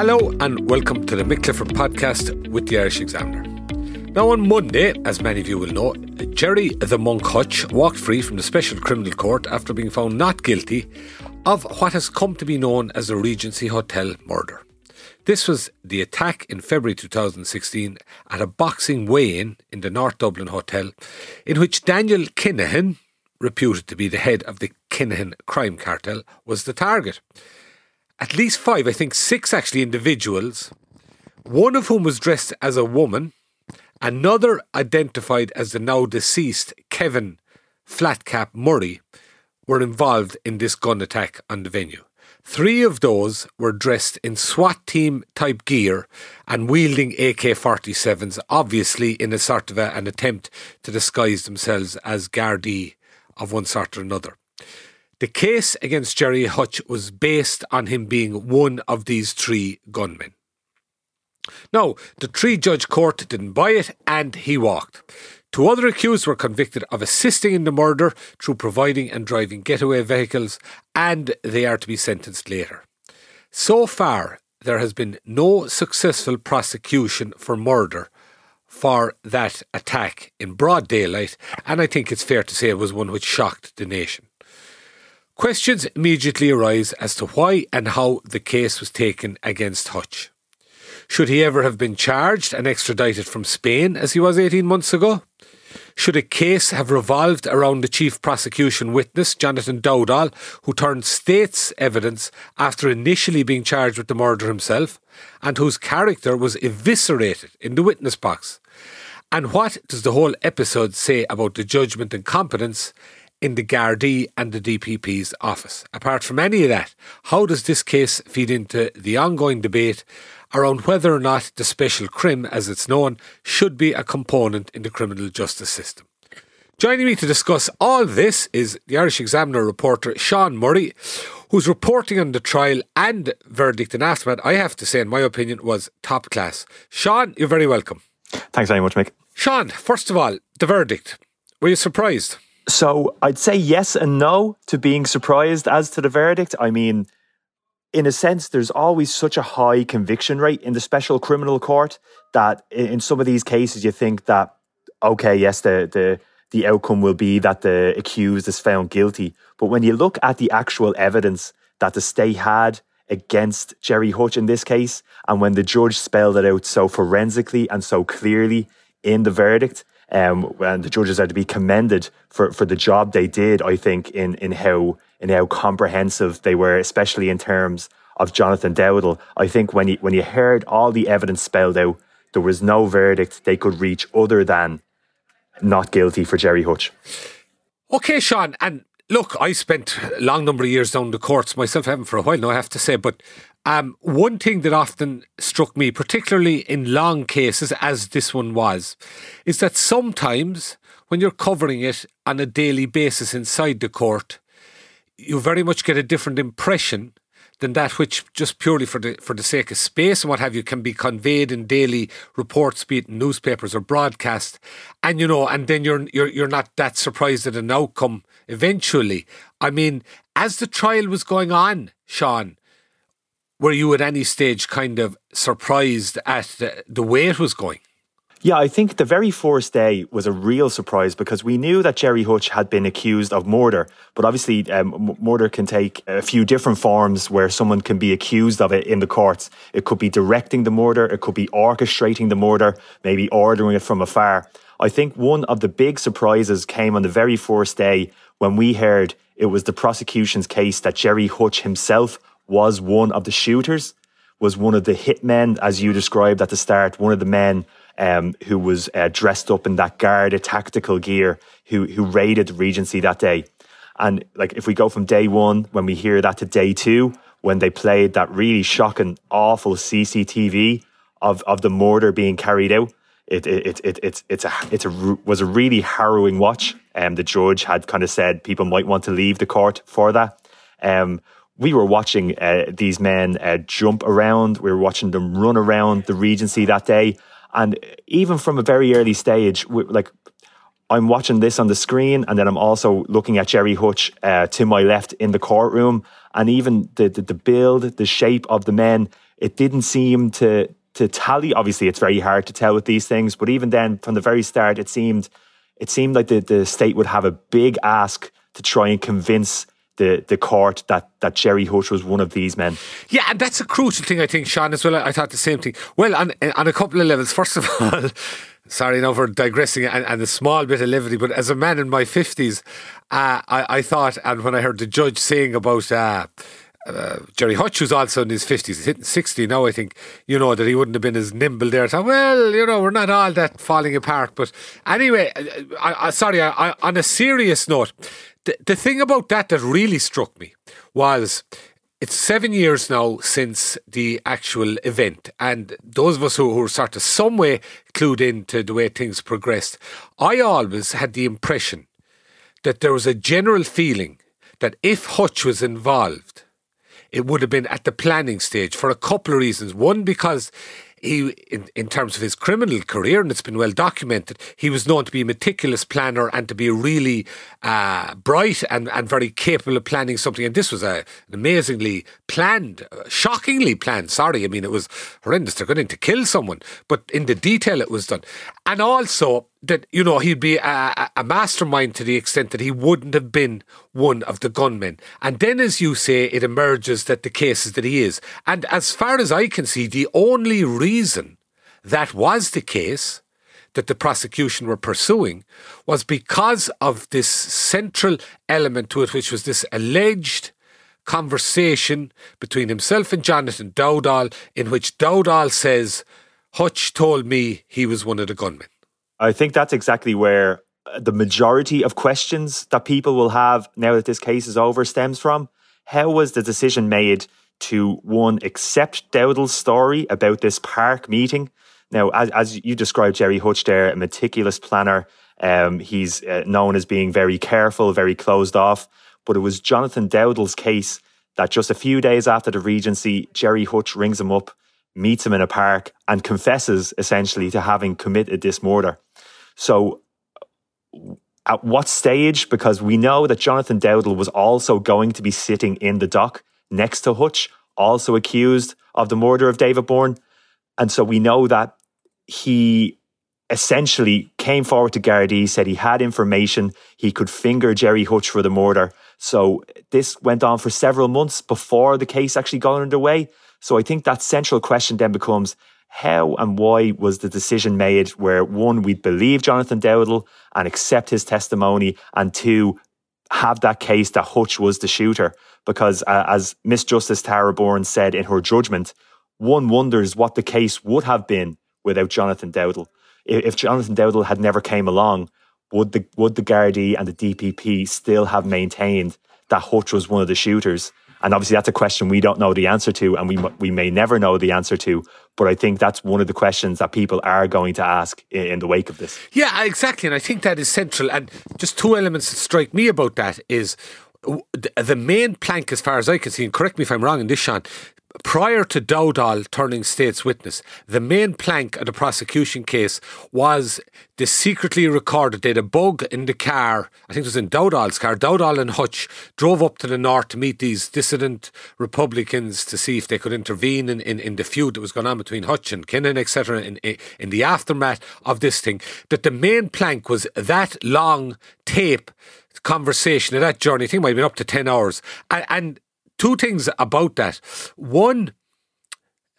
Hello and welcome to the Mick Clifford podcast with the Irish Examiner. Now, on Monday, as many of you will know, Gerry the Monk Hutch walked free from the Special Criminal Court after being found not guilty of what has come to be known as the Regency Hotel murder. This was the attack in February 2016 at a boxing weigh in in the North Dublin Hotel, in which Daniel Kinahan, reputed to be the head of the Kinahan crime cartel, was the target at least five, I think six actually individuals, one of whom was dressed as a woman, another identified as the now deceased Kevin Flatcap Murray, were involved in this gun attack on the venue. Three of those were dressed in SWAT team type gear and wielding AK 47s, obviously in a sort of a, an attempt to disguise themselves as Gardaí of one sort or another. The case against Gerry Hutch was based on him being one of these three gunmen. Now, the three judge court didn't buy it and he walked. Two other accused were convicted of assisting in the murder through providing and driving getaway vehicles, and they are to be sentenced later. So far, there has been no successful prosecution for murder for that attack in broad daylight, and I think it's fair to say it was one which shocked the nation. Questions immediately arise as to why and how the case was taken against Hutch. Should he ever have been charged and extradited from Spain as he was 18 months ago? Should a case have revolved around the chief prosecution witness, Jonathan Dowdall, who turned state's evidence after initially being charged with the murder himself, and whose character was eviscerated in the witness box? And what does the whole episode say about the judgment and competence in the Gardaí and the DPP's office. Apart from any of that, how does this case feed into the ongoing debate around whether or not the special crim, as it's known, should be a component in the criminal justice system? Joining me to discuss all this is the Irish Examiner reporter Sean Murray, who's reporting on the trial and verdict in aftermath. I have to say, in my opinion, was top class. Sean, you're very welcome. Thanks very much, Mick. Sean, first of all, the verdict. Were you surprised? So I'd say yes and no to being surprised as to the verdict. I mean, in a sense, there's always such a high conviction rate in the special criminal court that in some of these cases you think that okay, yes, the the the outcome will be that the accused is found guilty. But when you look at the actual evidence that the state had against Gerry Hutch in this case, and when the judge spelled it out so forensically and so clearly in the verdict, um, and the judges are to be commended for, for the job they did, I think, in, in how in how comprehensive they were, especially in terms of Jonathan Dowdall. I think when you when you heard all the evidence spelled out, there was no verdict they could reach other than not guilty for Gerry Hutch. Okay, Sean, and look, I spent a long number of years down the courts myself, haven't for a while now, I have to say, but um, one thing that often struck me, particularly in long cases, as this one was, is that sometimes when you're covering it on a daily basis inside the court, you very much get a different impression than that which just purely for the for the sake of space and what have you can be conveyed in daily reports, be it in newspapers or broadcast, and you know, and then you're you're you're not that surprised at an outcome eventually. I mean, as the trial was going on, Sean, were you at any stage kind of surprised at the, the way it was going? Yeah, I think the very first day was a real surprise because we knew that Gerry Hutch had been accused of murder, but obviously um, murder can take a few different forms where someone can be accused of it in the courts. It could be directing the murder, it could be orchestrating the murder, maybe ordering it from afar. I think one of the big surprises came on the very first day when we heard it was the prosecution's case that Gerry Hutch himself was one of the shooters, was one of the hitmen, as you described at the start, one of the men um, who was uh, dressed up in that Garda tactical gear who who raided the Regency that day. And like if we go from day one, when we hear that to day two, when they played that really shocking, awful CCTV of, of the murder being carried out. It, it, it, it, it's a, it's a, was a really harrowing watch. Um, the judge had kind of said people might want to leave the court for that. Um, we were watching uh, these men uh, jump around. We were watching them run around the Regency that day. And even from a very early stage, we, like I'm watching this on the screen, and then I'm also looking at Gerry Hutch uh, to my left in the courtroom, and even the, the, the build, the shape of the men, it didn't seem to to tally. Obviously, it's very hard to tell with these things, but even then, from the very start, it seemed it seemed like the, the state would have a big ask to try and convince the the court that that Gerry Hutch was one of these men. Yeah, and that's a crucial thing, I think, Sean, as well. I thought the same thing. Well, on on a couple of levels. First of all, sorry now for digressing and, and, a small bit of levity, but as a man in my fifties, uh, I, I thought, and when I heard the judge saying about. Uh, uh, Gerry Hutch, who's also in his 50s, he's hitting 60 now, I think, you know, that he wouldn't have been as nimble there. So, well, you know, we're not all that falling apart. But anyway, uh, I, I, sorry, I, on a serious note, the, the thing about that that really struck me was it's seven years now since the actual event, and those of us who, who are sort of some way clued into the way things progressed, I always had the impression that there was a general feeling that if Hutch was involved, it would have been at the planning stage for a couple of reasons. One, because he, in, in terms of his criminal career, and it's been well documented, he was known to be a meticulous planner and to be really uh, bright and, and very capable of planning something. And this was a, an amazingly planned, uh, shockingly planned. Sorry, I mean, it was horrendous. They're going to kill someone, but in the detail it was done. And also, that you know he'd be a, a, mastermind to the extent that he wouldn't have been one of the gunmen. And then, as you say, it emerges that the case is that he is. And as far as I can see, the only reason that was the case that the prosecution were pursuing was because of this central element to it, which was this alleged conversation between himself and Jonathan Dowdall, in which Dowdall says, Hutch told me he was one of the gunmen. I think that's exactly where uh, the majority of questions that people will have now that this case is over stems from. How was the decision made to one accept Dowdall's story about this park meeting? Now, as, as you described, Gerry Hutch there, a meticulous planner. Um, he's uh, known as being very careful, very closed off. But it was Jonathan Dowdall's case that just a few days after the Regency, Gerry Hutch rings him up, meets him in a park, and confesses essentially to having committed this murder. So, at what stage? Because we know that Jonathan Dowdall was also going to be sitting in the dock next to Hutch, also accused of the murder of David Byrne. And so we know that he essentially came forward to Gardaí, said he had information, he could finger Gerry Hutch for the murder. So this went on for several months before the case actually got underway. So I think that central question then becomes how and why was the decision made where one, we'd believe Jonathan Dowdall and accept his testimony, and two, have that case that Hutch was the shooter? Because uh, as Miss Justice Tara Burns said in her judgment, one wonders what the case would have been without Jonathan Dowdall. If Jonathan Dowdall had never came along, would the would the Gardaí and the DPP still have maintained that Hutch was one of the shooters? And obviously, that's a question we don't know the answer to, and we we may never know the answer to. But I think that's one of the questions that people are going to ask in, in the wake of this. Yeah, exactly, and I think that is central. And just two elements that strike me about that is the main plank, as far as I can see, and correct me if I'm wrong in this, Sean, prior to Dowdall turning state's witness, the main plank of the prosecution case was they secretly recorded had a bug in the car. I think it was in Dowdall's car. Dowdall and Hutch drove up to the north to meet these dissident Republicans to see if they could intervene in, in, in the feud that was going on between Hutch and Kinahan, etc. In, in the aftermath of this thing. That the main plank was that long tape conversation of that journey. I think it might have been up to 10 hours. And, and two things about that. One,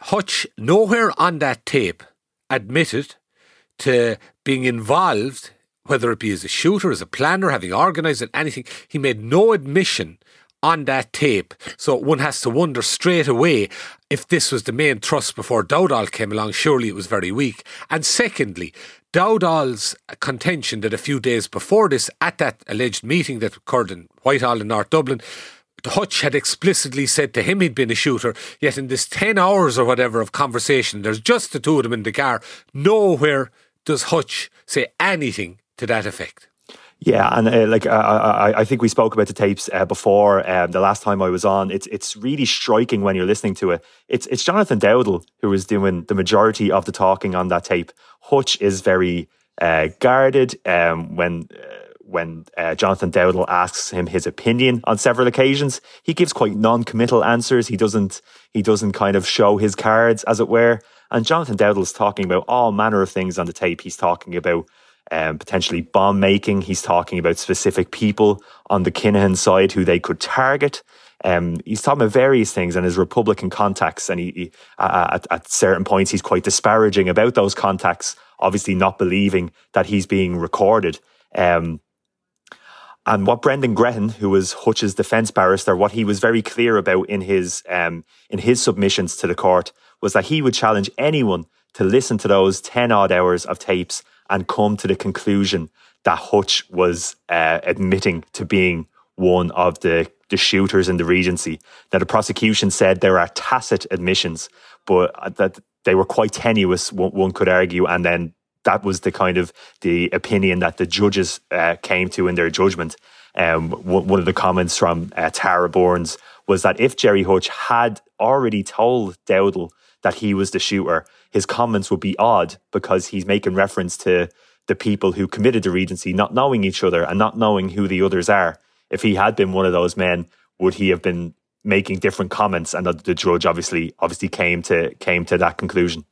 Hutch nowhere on that tape admitted to being involved, whether it be as a shooter, as a planner, having organised it, anything. He made no admission on that tape. So one has to wonder straight away if this was the main thrust before Dowdall came along. Surely it was very weak. And secondly, Dowdall's contention that a few days before this, at that alleged meeting that occurred in Whitehall in North Dublin, Hutch had explicitly said to him he'd been a shooter, yet in this 10 hours or whatever of conversation, there's just the two of them in the car. Nowhere does Hutch say anything to that effect. Yeah, and uh, like uh, I, I think we spoke about the tapes uh, before. Um, the last time I was on, it's it's really striking when you're listening to it. It's it's Jonathan Dowdall who was doing the majority of the talking on that tape. Hutch is very uh, guarded um, when uh, when uh, Jonathan Dowdall asks him his opinion on several occasions. He gives quite non-committal answers. He doesn't he doesn't kind of show his cards, as it were. And Jonathan Dowdall's talking about all manner of things on the tape. He's talking about um, potentially bomb making. He's talking about specific people on the Kinahan side who they could target. Um, he's talking about various things and his Republican contacts, and he, he at, at, certain points he's quite disparaging about those contacts. Obviously, not believing that he's being recorded. Um, and what Brendan Grehan, who was Hutch's defence barrister, what he was very clear about in his um, in his submissions to the court was that he would challenge anyone to listen to those ten odd hours of tapes and come to the conclusion that Hutch was uh, admitting to being one of the, the shooters in the Regency. Now, the prosecution said there are tacit admissions, but uh, that they were quite tenuous, one could argue, and then that was the kind of the opinion that the judges uh, came to in their judgment. Um, one of the comments from uh, Tara Burns was that if Gerry Hutch had already told Dowdall that he was the shooter, his comments would be odd because he's making reference to the people who committed the Regency not knowing each other and not knowing who the others are. If he had been one of those men, would he have been making different comments? And the, the judge obviously obviously came to came to that conclusion.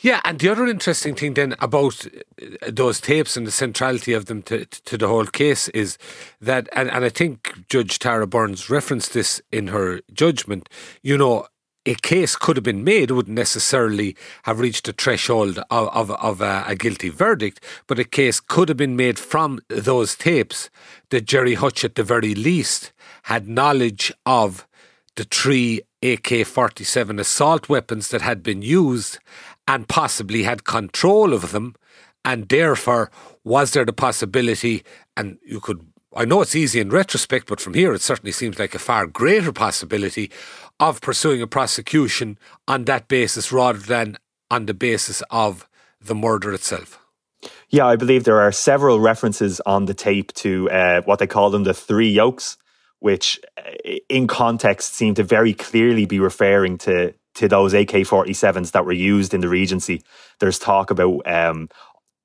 Yeah, and the other interesting thing then about uh, those tapes and the centrality of them to, to the whole case is that, and, and I think Judge Tara Burns referenced this in her judgment, you know, a case could have been made, wouldn't necessarily have reached the threshold of, of, of a, a, guilty verdict, but a case could have been made from those tapes that Gerry Hutch, at the very least, had knowledge of the three AK 47 assault weapons that had been used and possibly had control of them. And therefore, was there the possibility, and you could, I know it's easy in retrospect, but from here it certainly seems like a far greater possibility of pursuing a prosecution on that basis rather than on the basis of the murder itself. Yeah, I believe there are several references on the tape to uh, what they call them the three yokes, which uh, in context seem to very clearly be referring to to those AK 47s that were used in the Regency. There's talk about um,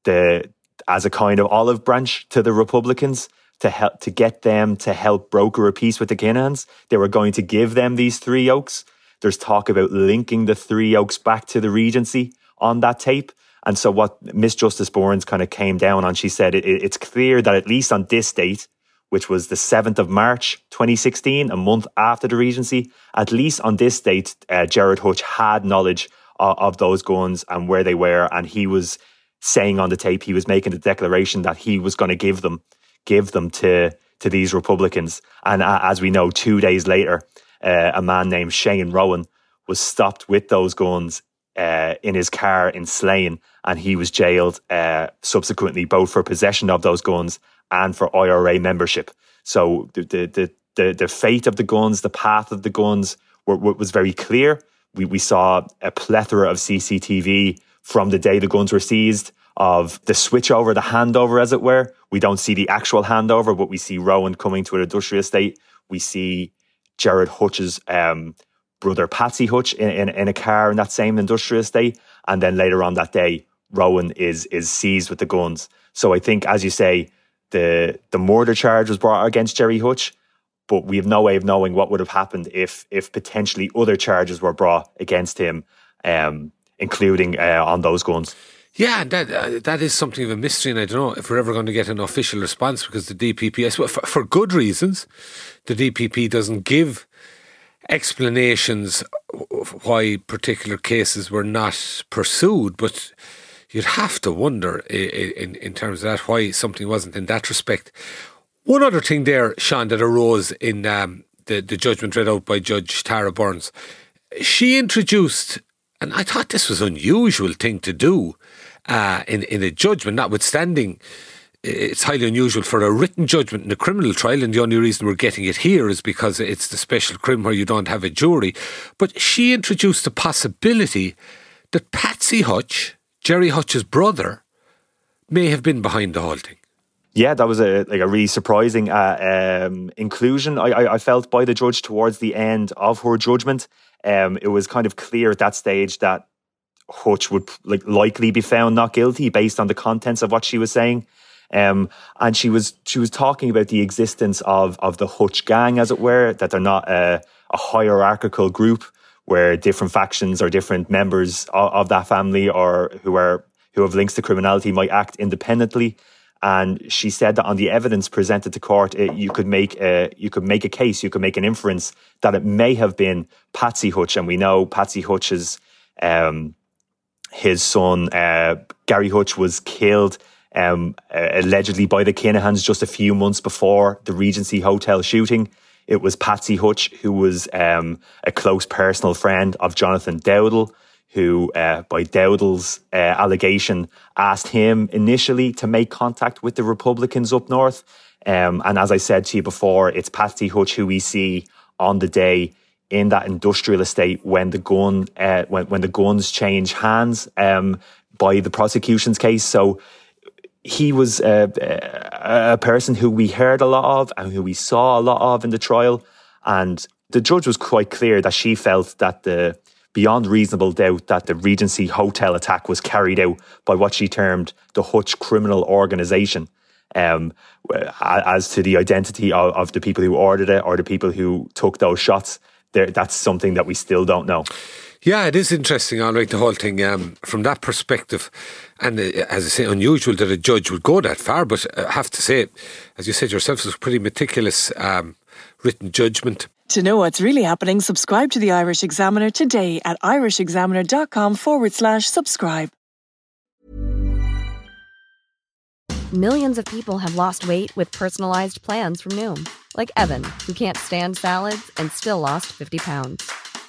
the as a kind of olive branch to the Republicans to help to get them to help broker a peace with the Kinahans. They were going to give them these three yokes. There's talk about linking the three yokes back to the Regency on that tape. And so what Miss Justice Burns kind of came down on, she said it, it's clear that at least on this date, which was the 7th of March 2016, a month after the Regency. At least on this date, uh, Gerard Hutch had knowledge of, of those guns and where they were. And he was saying on the tape, he was making the declaration that he was going to give them, give them to, to these Republicans. And uh, as we know, two days later, uh, a man named Shane Rowan was stopped with those guns uh, in his car in Slane, and he was jailed uh, subsequently, both for possession of those guns and for IRA membership. So the the the, the fate of the guns, the path of the guns were, were, was very clear. We we saw a plethora of CCTV from the day the guns were seized of the switchover, the handover, as it were. We don't see the actual handover, but we see Rowan coming to an industrial estate. We see Gerard Hutch's um, brother Patsy Hutch in, in, in, a car in that same industrial estate. And then later on that day, Rowan is is seized with the guns. So I think, as you say, the the murder charge was brought against Gerry Hutch, but we have no way of knowing what would have happened if if potentially other charges were brought against him, um, including uh, on those guns. Yeah, that uh, that is something of a mystery, and I don't know if we're ever going to get an official response because the DPP, for, for good reasons, the DPP doesn't give explanations why particular cases were not pursued, but you'd have to wonder in, in terms of that why something wasn't in that respect. One other thing there, Sean, that arose in um, the, the judgment read out by Judge Tara Burns, she introduced, and I thought this was an unusual thing to do uh, in, in a judgment, notwithstanding it's highly unusual for a written judgment in a criminal trial, and the only reason we're getting it here is because it's the special crim where you don't have a jury. But she introduced the possibility that Patsy Hutch, Gerry Hutch's brother, may have been behind the whole thing. Yeah, that was a like a really surprising uh, um, inclusion. I, I, I, felt by the judge towards the end of her judgment. Um, it was kind of clear at that stage that Hutch would like likely be found not guilty based on the contents of what she was saying. Um, and she was she was talking about the existence of of the Hutch gang, as it were, that they're not a, a hierarchical group where different factions or different members of, of, that family or who are who have links to criminality might act independently. And she said that on the evidence presented to court, it, you could make a you could make a case, you could make an inference that it may have been Patsy Hutch, and we know Patsy Hutch's um, his son uh, Gary Hutch was killed um, allegedly by the Kinahans just a few months before the Regency Hotel shooting. It was Patsy Hutch, who was um, a close personal friend of Jonathan Dowdall, who, uh, by Dowdall's uh, allegation, asked him initially to make contact with the Republicans up north. Um, and as I said to you before, it's Patsy Hutch who we see on the day in that industrial estate when the gun uh, when when the guns change hands um, by the prosecution's case. So he was a, a, person who we heard a lot of and who we saw a lot of in the trial. And the judge was quite clear that she felt that the beyond reasonable doubt that the Regency hotel attack was carried out by what she termed the Hutch criminal organisation. Um, as to the identity of, of, the people who ordered it or the people who took those shots, that's something that we still don't know. Yeah, it is interesting, all right, the whole thing um, from that perspective. And uh, as I say, unusual that a judge would go that far, but I have to say, as you said yourself, it was a pretty meticulous um, written judgment. To know what's really happening, subscribe to the Irish Examiner today at irishexaminer.com forward slash subscribe. Millions of people have lost weight with personalized plans from Noom, like Evan, who can't stand salads and still lost 50 pounds.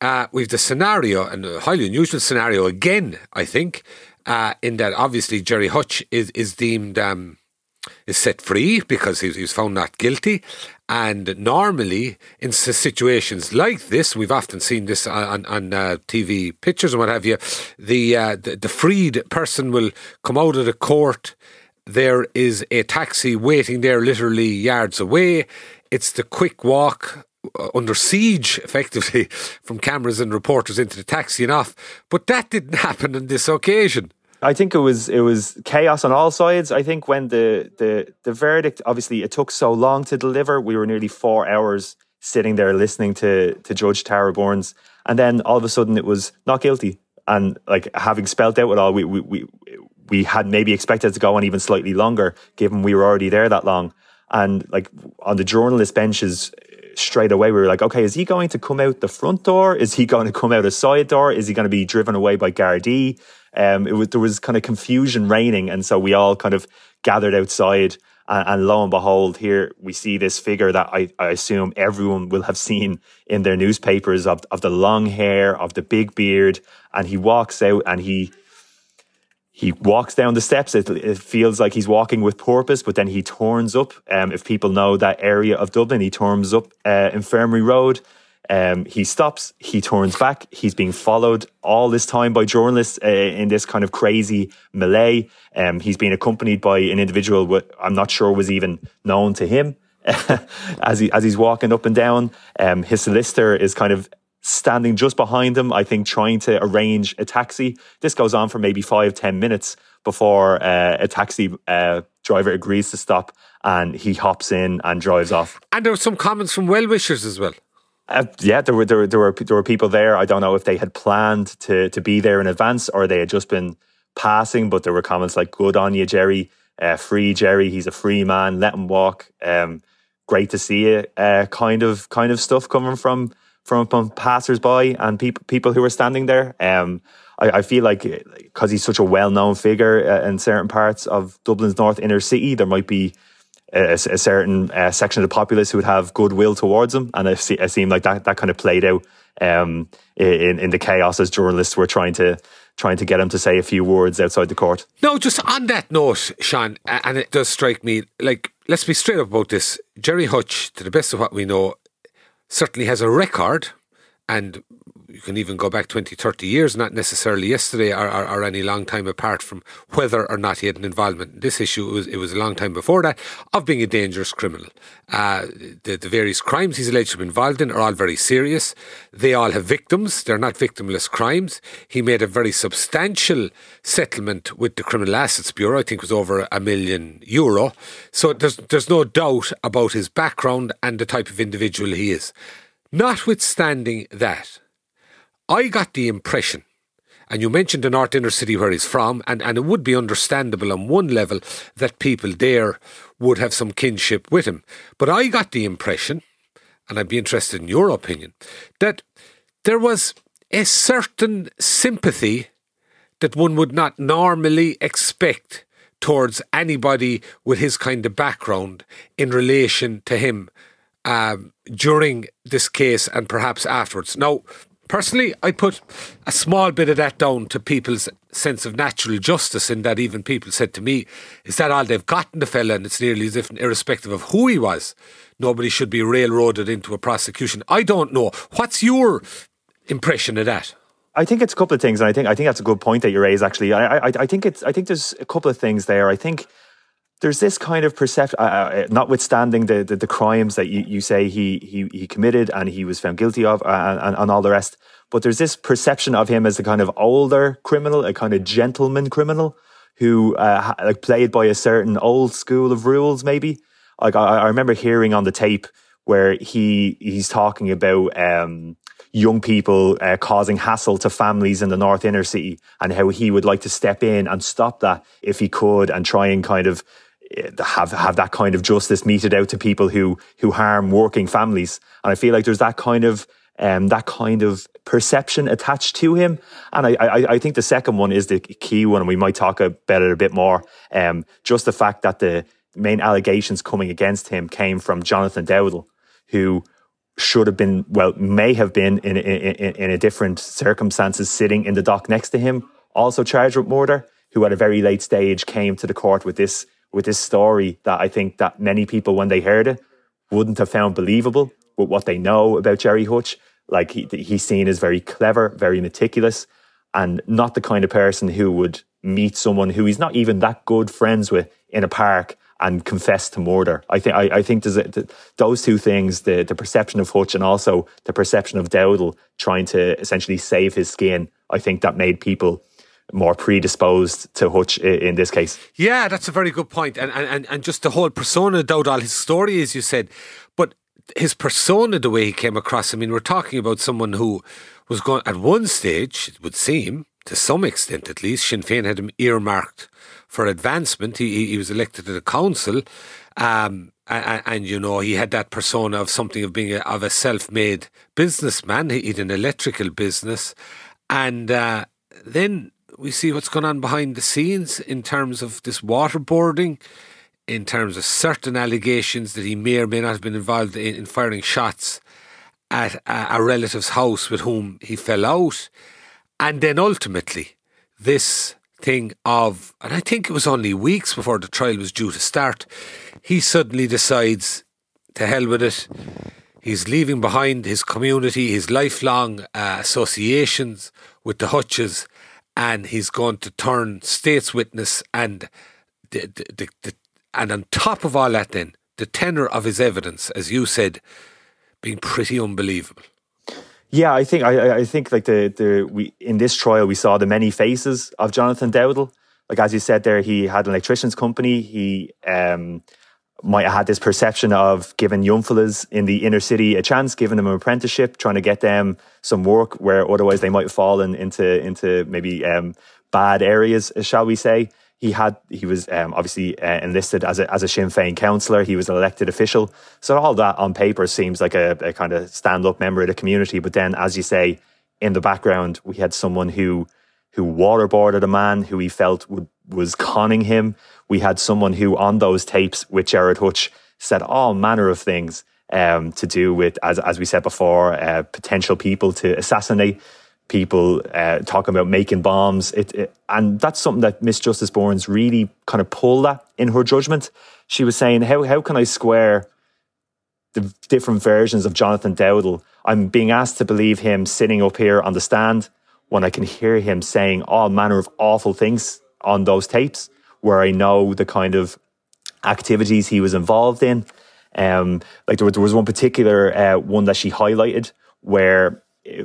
uh, we've the scenario, and a highly unusual scenario again, I think, uh, in that obviously Gerry Hutch is, is deemed um, is set free because he, he was found not guilty. And normally, in situations like this, we've often seen this on, on uh, TV pictures and what have you. The, uh, the the freed person will come out of the court. There is a taxi waiting there, literally yards away. It's the quick walk Uh, under siege, effectively, from cameras and reporters into the taxi and off. But that didn't happen on this occasion. I think it was it was chaos on all sides. I think when the the the verdict, obviously, it took so long to deliver. We were nearly four hours sitting there listening to to Judge Tara Burns, and then all of a sudden it was not guilty. And like having spelt out it all, we we we, we had maybe expected to go on even slightly longer, given we were already there that long. And like on the journalist benches, straight away we were like, okay, is he going to come out the front door? Is he going to come out a side door? Is he going to be driven away by Gardaí? Um, it was, there was kind of confusion reigning. And so we all kind of gathered outside. And, and, lo and behold, here we see this figure that I, I assume everyone will have seen in their newspapers of, of the long hair, of the big beard. And he walks out and he he walks down the steps. It, it, feels like he's walking with purpose, but then he turns up. Um, if people know that area of Dublin, he turns up uh, Infirmary Road. Um, he stops, he turns back. He's being followed all this time by journalists uh, in this kind of crazy melee. Um, he's being accompanied by an individual wh- I'm not sure was even known to him. as he as he's walking up and down, um, his solicitor is kind of standing just behind him, I think, trying to arrange a taxi. This goes on for maybe five, ten minutes before uh, a taxi uh, driver agrees to stop and he hops in and drives off. And there were some comments from well wishers as well. Uh, yeah, there were, there were there were there were people there. I don't know if they had planned to to be there in advance or they had just been passing. But there were comments like "Good on you, Gerry," uh, "Free Gerry," he's a free man. Let him walk. Um, great to see it, uh, kind of kind of stuff coming from from, from passers-by and people people who are standing there. Um, I, I feel like because he's such a well-known figure uh, in certain parts of Dublin's north inner city, there might be a, a certain uh, section of the populace who would have goodwill towards him, and it, it seemed like that that kind of played out um, in in the chaos as journalists were trying to trying to get him to say a few words outside the court. No, just on that note, Sean, and it does strike me like let's be straight up about this. Gerry Hutch, to the best of what we know, certainly has a record, and you can even go back 20, 30 years, not necessarily yesterday or, or, or, any long time apart from whether or not he had an involvement in this issue. It was, it was a long time before that of being a dangerous criminal. Uh, the, the various crimes he's alleged to be involved in are all very serious. They all have victims. They're not victimless crimes. He made a very substantial settlement with the Criminal Assets Bureau. I think it was over a million euro. So there's, there's no doubt about his background and the type of individual he is. Notwithstanding that, I got the impression, and you mentioned the North Inner City where he's from, and, and it would be understandable on one level that people there would have some kinship with him. But I got the impression, and I'd be interested in your opinion, that there was a certain sympathy that one would not normally expect towards anybody with his kind of background in relation to him um, during this case and perhaps afterwards. Now, Personally, I put a small bit of that down to people's sense of natural justice, in that even people said to me, Is that all they've gotten the fella? And it's nearly as if, irrespective of who he was, nobody should be railroaded into a prosecution. I don't know. What's your impression of that? I think it's a couple of things, and I think I think that's a good point that you raise. Actually, I, I, I think it's I think there's a couple of things there. I think there's this kind of perception, uh, uh, notwithstanding the, the, the crimes that you, you say he, he he committed and he was found guilty of, uh, and, and all the rest. But there's this perception of him as a kind of older criminal, a kind of gentleman criminal who uh, like played by a certain old school of rules. Maybe like I, I remember hearing on the tape where he he's talking about um, young people uh, causing hassle to families in the North Inner City and how he would like to step in and stop that if he could and try and kind of have have that kind of justice meted out to people who who harm working families. And I feel like there's that kind of um, that kind of perception attached to him. And I, I, I think the second one is the key one, and we might talk about it a bit more. Um, just the fact that the main allegations coming against him came from Jonathan Dowdall, who should have been, well, may have been in, in, in a different circumstances sitting in the dock next to him, also charged with murder, who at a very late stage came to the court with this with this story that I think that many people, when they heard it, wouldn't have found believable with what they know about Gerry Hutch. Like he, he's seen as very clever, very meticulous, and not the kind of person who would meet someone who he's not even that good friends with in a park and confess to murder. I think I, I think those two things: the the perception of Hutch and also the perception of Dowdall trying to essentially save his skin. I think that made people more predisposed to Hutch in this case. Yeah, that's a very good point. And and, and just the whole persona, Dowdall, his story, as you said, but his persona, the way he came across, I mean, we're talking about someone who was going, at one stage, it would seem, to some extent at least, Sinn Féin had him earmarked for advancement. He, he was elected to the council. Um, and, and, you know he had that persona of something of being a, of a self-made businessman. He had an electrical business, and uh, then we see what's going on behind the scenes in terms of this waterboarding, in terms of certain allegations that he may or may not have been involved in, in firing shots at a, a relative's house with whom he fell out. And then ultimately, this thing of, and I think it was only weeks before the trial was due to start, he suddenly decides to hell with it. He's leaving behind his community, his lifelong uh, associations with the Hutches, and he's going to turn state's witness and the, the, the, the, and on top of all that then the tenor of his evidence as you said being pretty unbelievable. Yeah i think i i think like the the we in this trial we saw the many faces of jonathan dowdall. Like as you said there he had an electrician's company. He um might have had this perception of giving young fellas in the inner city a chance, giving them an apprenticeship, trying to get them some work where otherwise they might fall in, into into maybe um, bad areas, shall we say. He had he was um, obviously uh, enlisted as a as a Sinn Féin councillor. He was an elected official. So all that on paper seems like a, a kind of stand up member of the community. But then, as you say, in the background, we had someone who who waterboarded a man who he felt would, was conning him. We had someone who, on those tapes with Gerard Hutch, said all manner of things um, to do with, as, as we said before, uh, potential people to assassinate people, uh, talking about making bombs. It, it, and that's something that Miss Justice Burns really kind of pulled at in her judgment. She was saying, how, how can I square the different versions of Jonathan Dowdall? I'm being asked to believe him sitting up here on the stand when I can hear him saying all manner of awful things on those tapes, where I know the kind of activities he was involved in. Um, like there was, there was one particular uh, one that she highlighted where,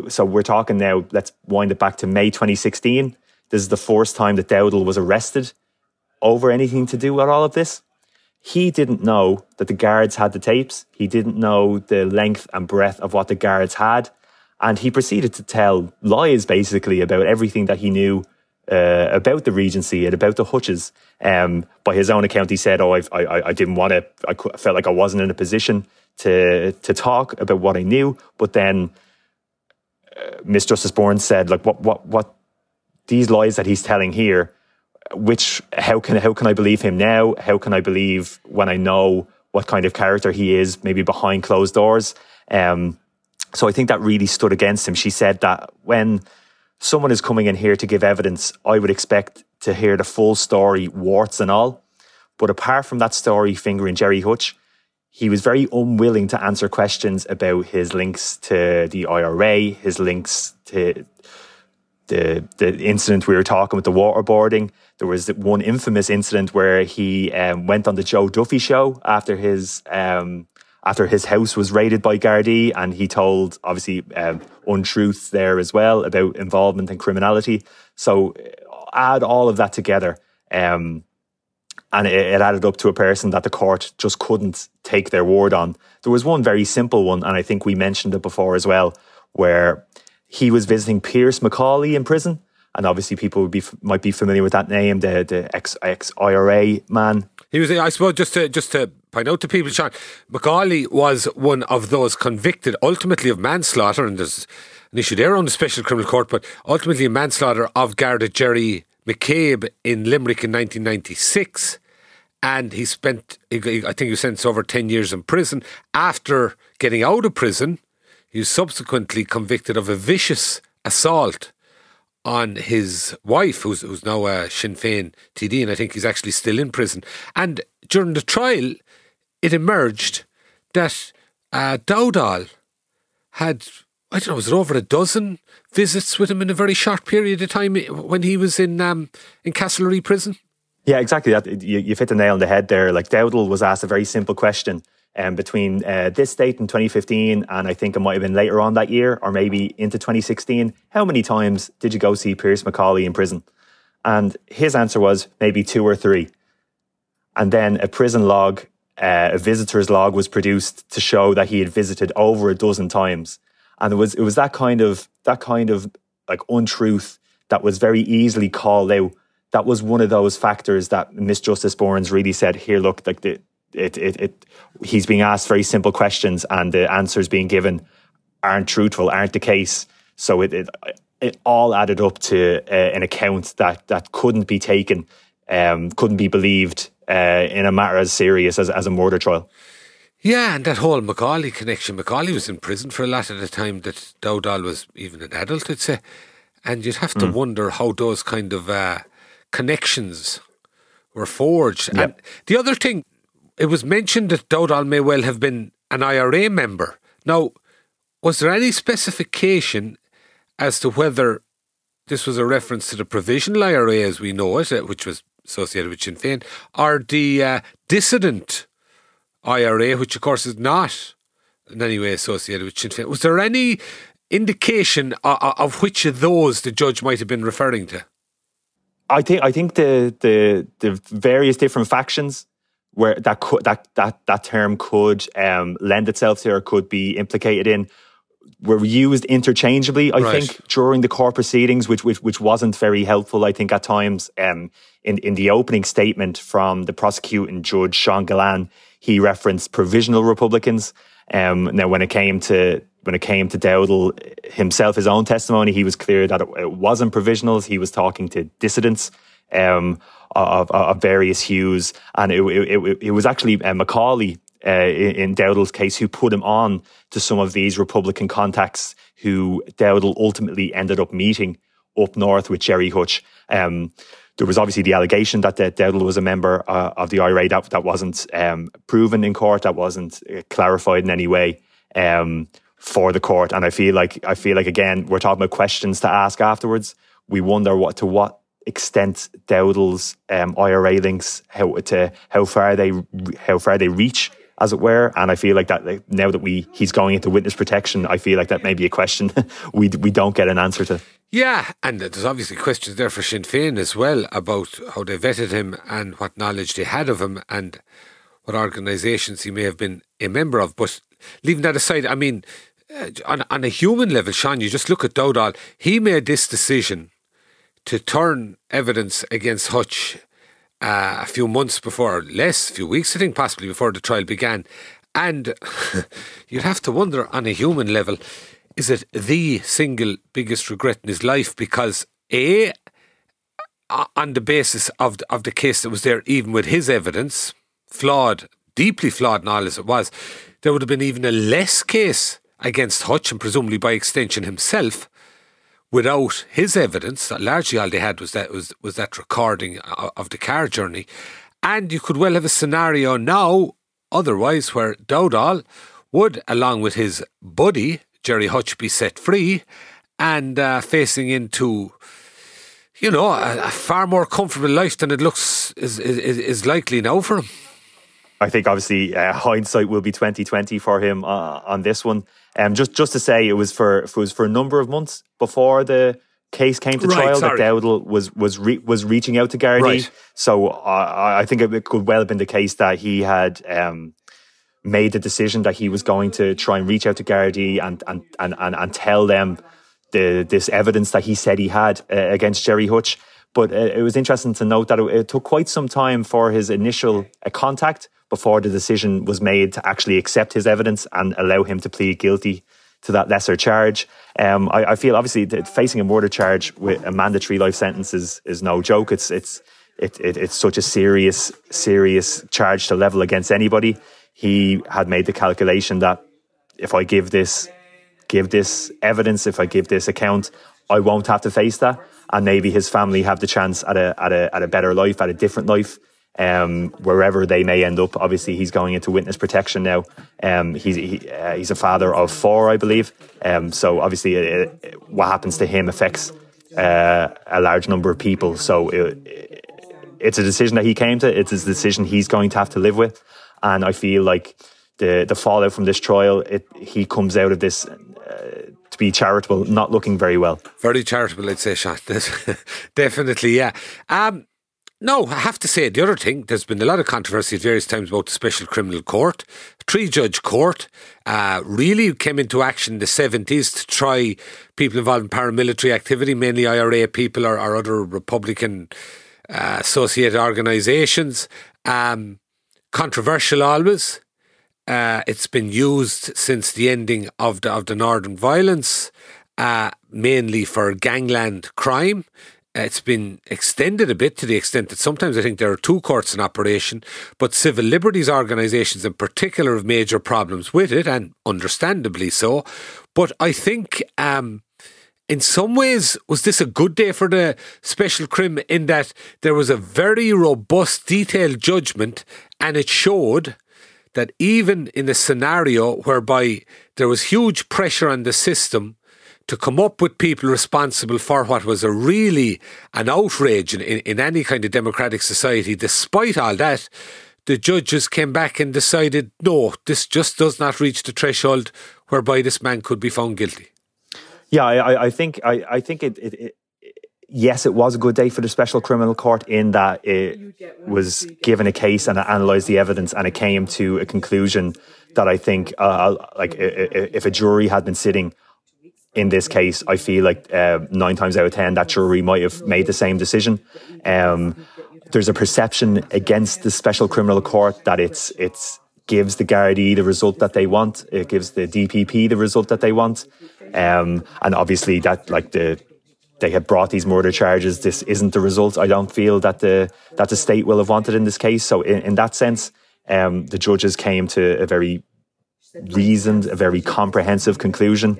so we're talking now, let's wind it back to May 2016. This is the first time that Dowdall was arrested over anything to do with all of this. He didn't know that the guards had the tapes. He didn't know the length and breadth of what the guards had. And he proceeded to tell lies basically about everything that he knew uh, about the Regency and about the Hutches. Um, by his own account, he said, "Oh, I, I, I didn't want to. I felt like I wasn't in a position to to talk about what I knew." But then, uh, Miss Justice Burns said, "Like what what what these lies that he's telling here? Which how can how can I believe him now? How can I believe when I know what kind of character he is, maybe behind closed doors?" Um, so I think that really stood against him. She said that when someone is coming in here to give evidence, I would expect to hear the full story, warts and all. But apart from that story fingering Gerry Hutch, he was very unwilling to answer questions about his links to the IRA, his links to the the incident we were talking with the waterboarding. There was one infamous incident where he um, went on the Joe Duffy show after his um, after his house was raided by Gardaí, and he told obviously um, untruths there as well about involvement and criminality. So uh, add all of that together, um, and it, it, added up to a person that the court just couldn't take their word on. There was one very simple one, and I think we mentioned it before as well, where he was visiting Pearse McAuley in prison. And obviously, people be might be familiar with that name, the the ex ex IRA man. He was, I suppose, just to just to point out to people, Sean, McAuley was one of those convicted ultimately of manslaughter, and there's an issue there on the Special Criminal Court, but ultimately manslaughter of Garda Jerry McCabe in Limerick in 1996. And he spent, I think he was sentenced over 10 years in prison. After getting out of prison, he was subsequently convicted of a vicious assault on his wife, who's, who's now a Sinn Féin TD, and I think he's actually still in prison. And during the trial, it emerged that uh, Dowdall had, I don't know, was it over a dozen visits with him in a very short period of time when he was in um, in Castlerea prison? Yeah, exactly. That you, you've hit the nail on the head there. Like Dowdall was asked a very simple question um, between uh, this date in 2015 and I think it might have been later on that year or maybe into 2016. How many times did you go see Pearse McAuley in prison? And his answer was maybe two or three. And then a prison log uh, a visitor's log was produced to show that he had visited over a dozen times, and it was it was that kind of that kind of like untruth that was very easily called out. That was one of those factors that Miss Justice Burns really said. Here, look, like the, it, it, it, he's being asked very simple questions, and the answers being given aren't truthful, aren't the case. So it, it, it all added up to uh, an account that that couldn't be taken, um, couldn't be believed, uh, in a matter as serious as, as a murder trial. Yeah, and that whole McAuley connection. McAuley was in prison for a lot of the time that Dowdall was even an adult, I'd say. And you'd have to mm. wonder how those kind of uh, connections were forged. Yep. And the other thing, it was mentioned that Dowdall may well have been an IRA member. Now, was there any specification as to whether this was a reference to the provisional IRA as we know it, uh, which was associated with Sinn Féin, or the uh, dissident IRA, which of course is not in any way associated with Sinn Féin. Was there any indication of, of which of those the judge might have been referring to? I think I think the the the various different factions where that could, that that that term could um, lend itself to or could be implicated in were used interchangeably. I Right. think during the court proceedings, which which which wasn't very helpful. I think at times, um, in in the opening statement from the prosecuting judge Sean Gillane, he referenced provisional Republicans. Um, now, when it came to when it came to Dowdall himself, his own testimony, he was clear that it, it wasn't provisionals. He was talking to dissidents. Um, of, of various hues, and it, it, it, was actually uh, McAuley uh, in, Dowdall's case who put him on to some of these Republican contacts who Dowdall ultimately ended up meeting up north with Gerry Hutch. Um, there was obviously the allegation that, Dowdall was a member uh, of the IRA that, that wasn't um, proven in court, that wasn't uh, clarified in any way um, for the court. And I feel like I feel like again we're talking about questions to ask afterwards. We wonder what to what extent Dowdall's um, IRA links how to how far they how far they reach as it were and I feel like that like, now that we he's going into witness protection I feel like that may be a question we we don't get an answer to Yeah, and there's obviously questions there for Sinn Féin as well about how they vetted him and what knowledge they had of him and what organisations he may have been a member of. But leaving that aside, I mean, uh, on, on a human level, Sean, you just look at Dowdall. He made this decision to turn evidence against Hutch uh, a few months before, less, a few weeks, I think, possibly before the trial began. And you'd have to wonder on a human level, is it the single biggest regret in his life? Because A, on the basis of the, of the case that was there, even with his evidence, flawed, deeply flawed and all as it was, there would have been even a less case against Hutch and presumably by extension himself without his evidence, largely all they had was that was was that recording of the car journey, and you could well have a scenario now, otherwise, where Dowdall would, along with his buddy Gerry Hutch, be set free and uh, facing into, you know, a, a far more comfortable life than it looks is is, is likely now for him. I think obviously uh, hindsight will be twenty twenty for him uh, on this one. Um, just just to say, it was for it was for a number of months before the case came to Right, trial sorry. that Dowdall was was re- was reaching out to Gardaí. Right. So uh, I think it could well have been the case that he had um, made the decision that he was going to try and reach out to Gardaí and and and and, and tell them the this evidence that he said he had uh, against Gerry Hutch. But it was interesting to note that it, it took quite some time for his initial uh, contact before the decision was made to actually accept his evidence and allow him to plead guilty to that lesser charge. Um, I, I feel obviously facing a murder charge with a mandatory life sentence is, is no joke. It's it's it, it, it's such a serious serious charge to level against anybody. He had made the calculation that if I give this give this evidence, if I give this account, I won't have to face that, and maybe his family have the chance at a at a at a better life, at a different life, um, wherever they may end up. Obviously, he's going into witness protection now. Um, he's he, uh, he's a father of four, I believe. Um, so obviously, it, it- what happens to him affects uh, a large number of people. So it, it's a decision that he came to. It's a decision he's going to have to live with, and I feel like the the fallout from this trial, it he comes out of this. Uh, to be charitable, not looking very well. Very charitable, I'd say, Sean. Definitely, yeah. Um, no, I have to say, the other thing, there's been a lot of controversy at various times about the Special Criminal Court. Three judge court uh, really came into action in the 70s to try people involved in paramilitary activity, mainly IRA people or, or other Republican uh, associated organisations. Um, controversial always. Uh, it's been used since the ending of the of the Northern violence, uh, mainly for gangland crime. It's been extended a bit to the extent that sometimes I think there are two courts in operation, but civil liberties organisations in particular have major problems with it, and understandably so. But I think um, in some ways, was this a good day for the special crim in that there was a very robust, detailed judgment, and it showed that even in a scenario whereby there was huge pressure on the system to come up with people responsible for what was a really an outrage in, in, any kind of democratic society, despite all that, the judges came back and decided, no, this just does not reach the threshold whereby this man could be found guilty. Yeah, I, I- think I, I think it, it yes, it was a good day for the Special Criminal Court in that it was given a case and it analysed the evidence and it came to a conclusion that I think, uh, like, if a jury had been sitting in this case, I feel like uh, nine times out of ten that jury might have made the same decision. Um, there's a perception against the Special Criminal Court that it's it's gives the Gardaí the result that they want. It gives the DPP the result that they want, um, and obviously that like the they have brought these murder charges. This isn't the result. I don't feel that the that the state will have wanted in this case. So in, in that sense, um, the judges came to a very reasoned, a very comprehensive conclusion.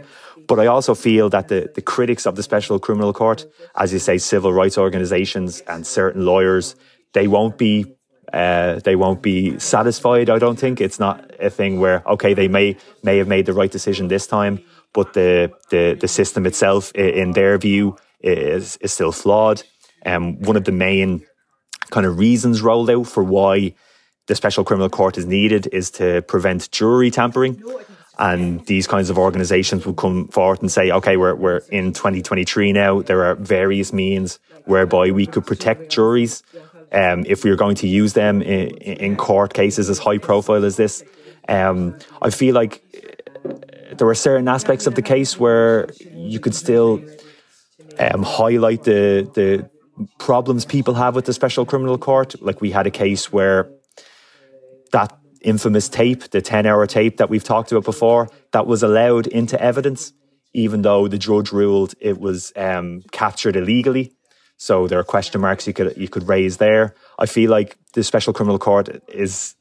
But I also feel that the, the critics of the Special Criminal Court, as you say, civil rights organisations and certain lawyers, they won't be uh, they won't be satisfied. I don't think it's not a thing where okay they may may have made the right decision this time, but the the, the system itself, in their view, is is still flawed. Um, one of the main kind of reasons rolled out for why the Special Criminal Court is needed is to prevent jury tampering. And these kinds of organizations will come forward and say, okay, we're, we're in 2023 now. There are various means whereby we could protect juries um, if we are going to use them in, in court cases as high profile as this. Um, I feel like there were certain aspects of the case where you could still um, highlight the, the problems people have with the special criminal court. Like we had a case where that infamous tape, the 10 hour tape that we've talked about before, that was allowed into evidence, even though the judge ruled it was um, captured illegally. So there are question marks you could you could raise there. I feel like the special criminal court is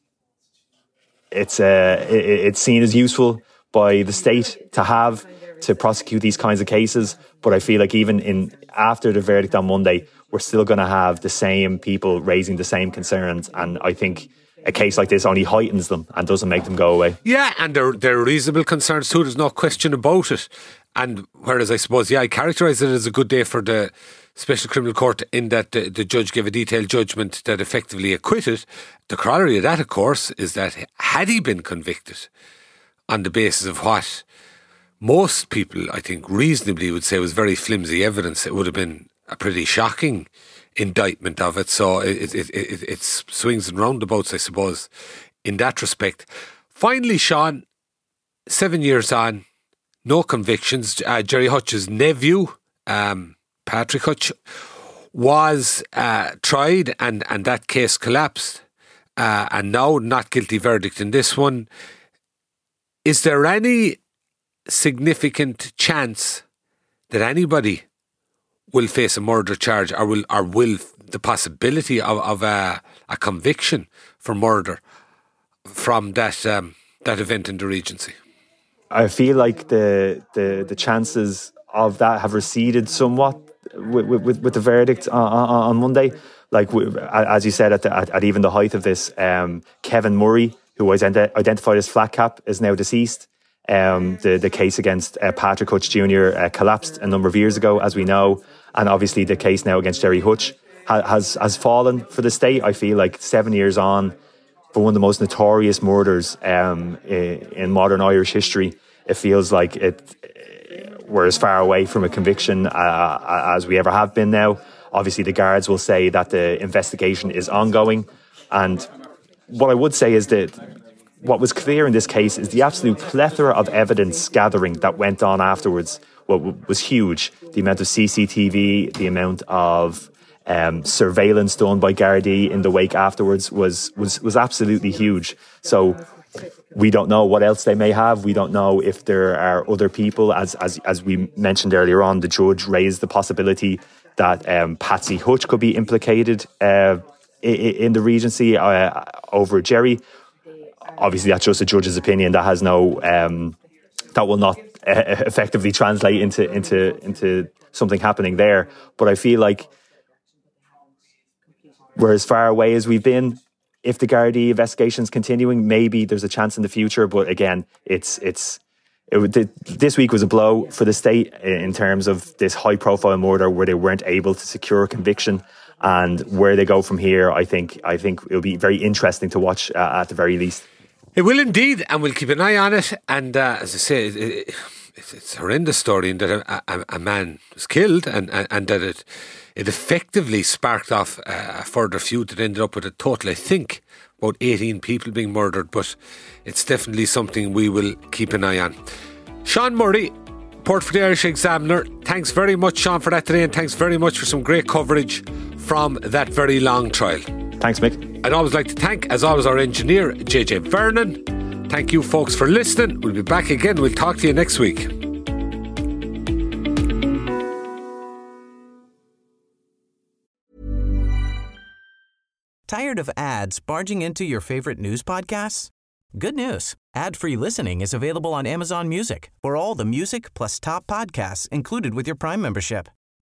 it's uh, it, it's seen as useful by the state to have to prosecute these kinds of cases. But I feel like even in after the verdict on Monday, we're still going to have the same people raising the same concerns, and I think a case like this only heightens them and doesn't make them go away. Yeah, and they're, they're reasonable concerns too. There's no question about it. And whereas I suppose, yeah, I characterise it as a good day for the Special Criminal Court in that the, the judge gave a detailed judgment that effectively acquitted. The corollary of that, of course, is that had he been convicted on the basis of what most people, I think, reasonably would say was very flimsy evidence, it would have been a pretty shocking indictment of it. So it, it, it, it swings and roundabouts, I suppose, in that respect. Finally, Sean, seven years on, no convictions. Uh, Gerry Hutch's nephew, um, Patrick Hutch, was uh, tried and, and that case collapsed. Uh, and now not guilty verdict in this one. Is there any significant chance that anybody will face a murder charge or will or will the possibility of, of a, a conviction for murder from that um, that event in the Regency? I feel like the the, the chances of that have receded somewhat with, with, with the verdict on, on, on, Monday. Like as you said, at, the, at, at even the height of this, um, Kevin Murray, who was identified as flat cap, is now deceased. Um, the the case against uh, Patrick Hutch Jr. Uh, collapsed a number of years ago, as we know, and obviously the case now against Gerry Hutch ha- has has fallen for the state. I feel like seven years on, for one of the most notorious murders um, in, modern Irish history, it feels like it we're as far away from a conviction uh, as we ever have been now. Obviously, the guards will say that the investigation is ongoing, and what I would say is that what was clear in this case is the absolute plethora of evidence gathering that went on afterwards what was huge. The amount of CCTV, the amount of um, surveillance done by Gardaí in the wake afterwards was, was, was absolutely huge. So we don't know what else they may have. We don't know if there are other people. As, as, as we mentioned earlier on, the judge raised the possibility that um, Patsy Hutch could be implicated uh, in, in the Regency uh, over Gerry obviously that's just a judge's opinion that has no um, that will not uh, effectively translate into into into something happening there. But i feel like we're as far away as we've been. If the Gardaí investigation is continuing maybe there's a chance in the future. But again it's it's it, this week was a blow for the state in terms of this high profile murder where they weren't able to secure a conviction. And where they go from here i think i think it'll be very interesting to watch uh, at the very least it will indeed, and we'll keep an eye on it. And uh, as I say, it, it's, it's a horrendous story in that a, a, a man was killed and, and, and, that it it effectively sparked off a further feud that ended up with a total, I think, about 18 people being murdered. But it's definitely something we will keep an eye on. Sean Murray, Port for the Irish Examiner, thanks very much, Sean, for that today, and thanks very much for some great coverage from that very long trial. Thanks, Mick. I'd always like to thank, as always, our engineer, JJ Vernon. Thank you, folks, for listening. We'll be back again. We'll talk to you next week. Tired of ads barging into your favorite news podcasts? Good news. Ad-free listening is available on Amazon Music for all the music plus top podcasts included with your Prime membership.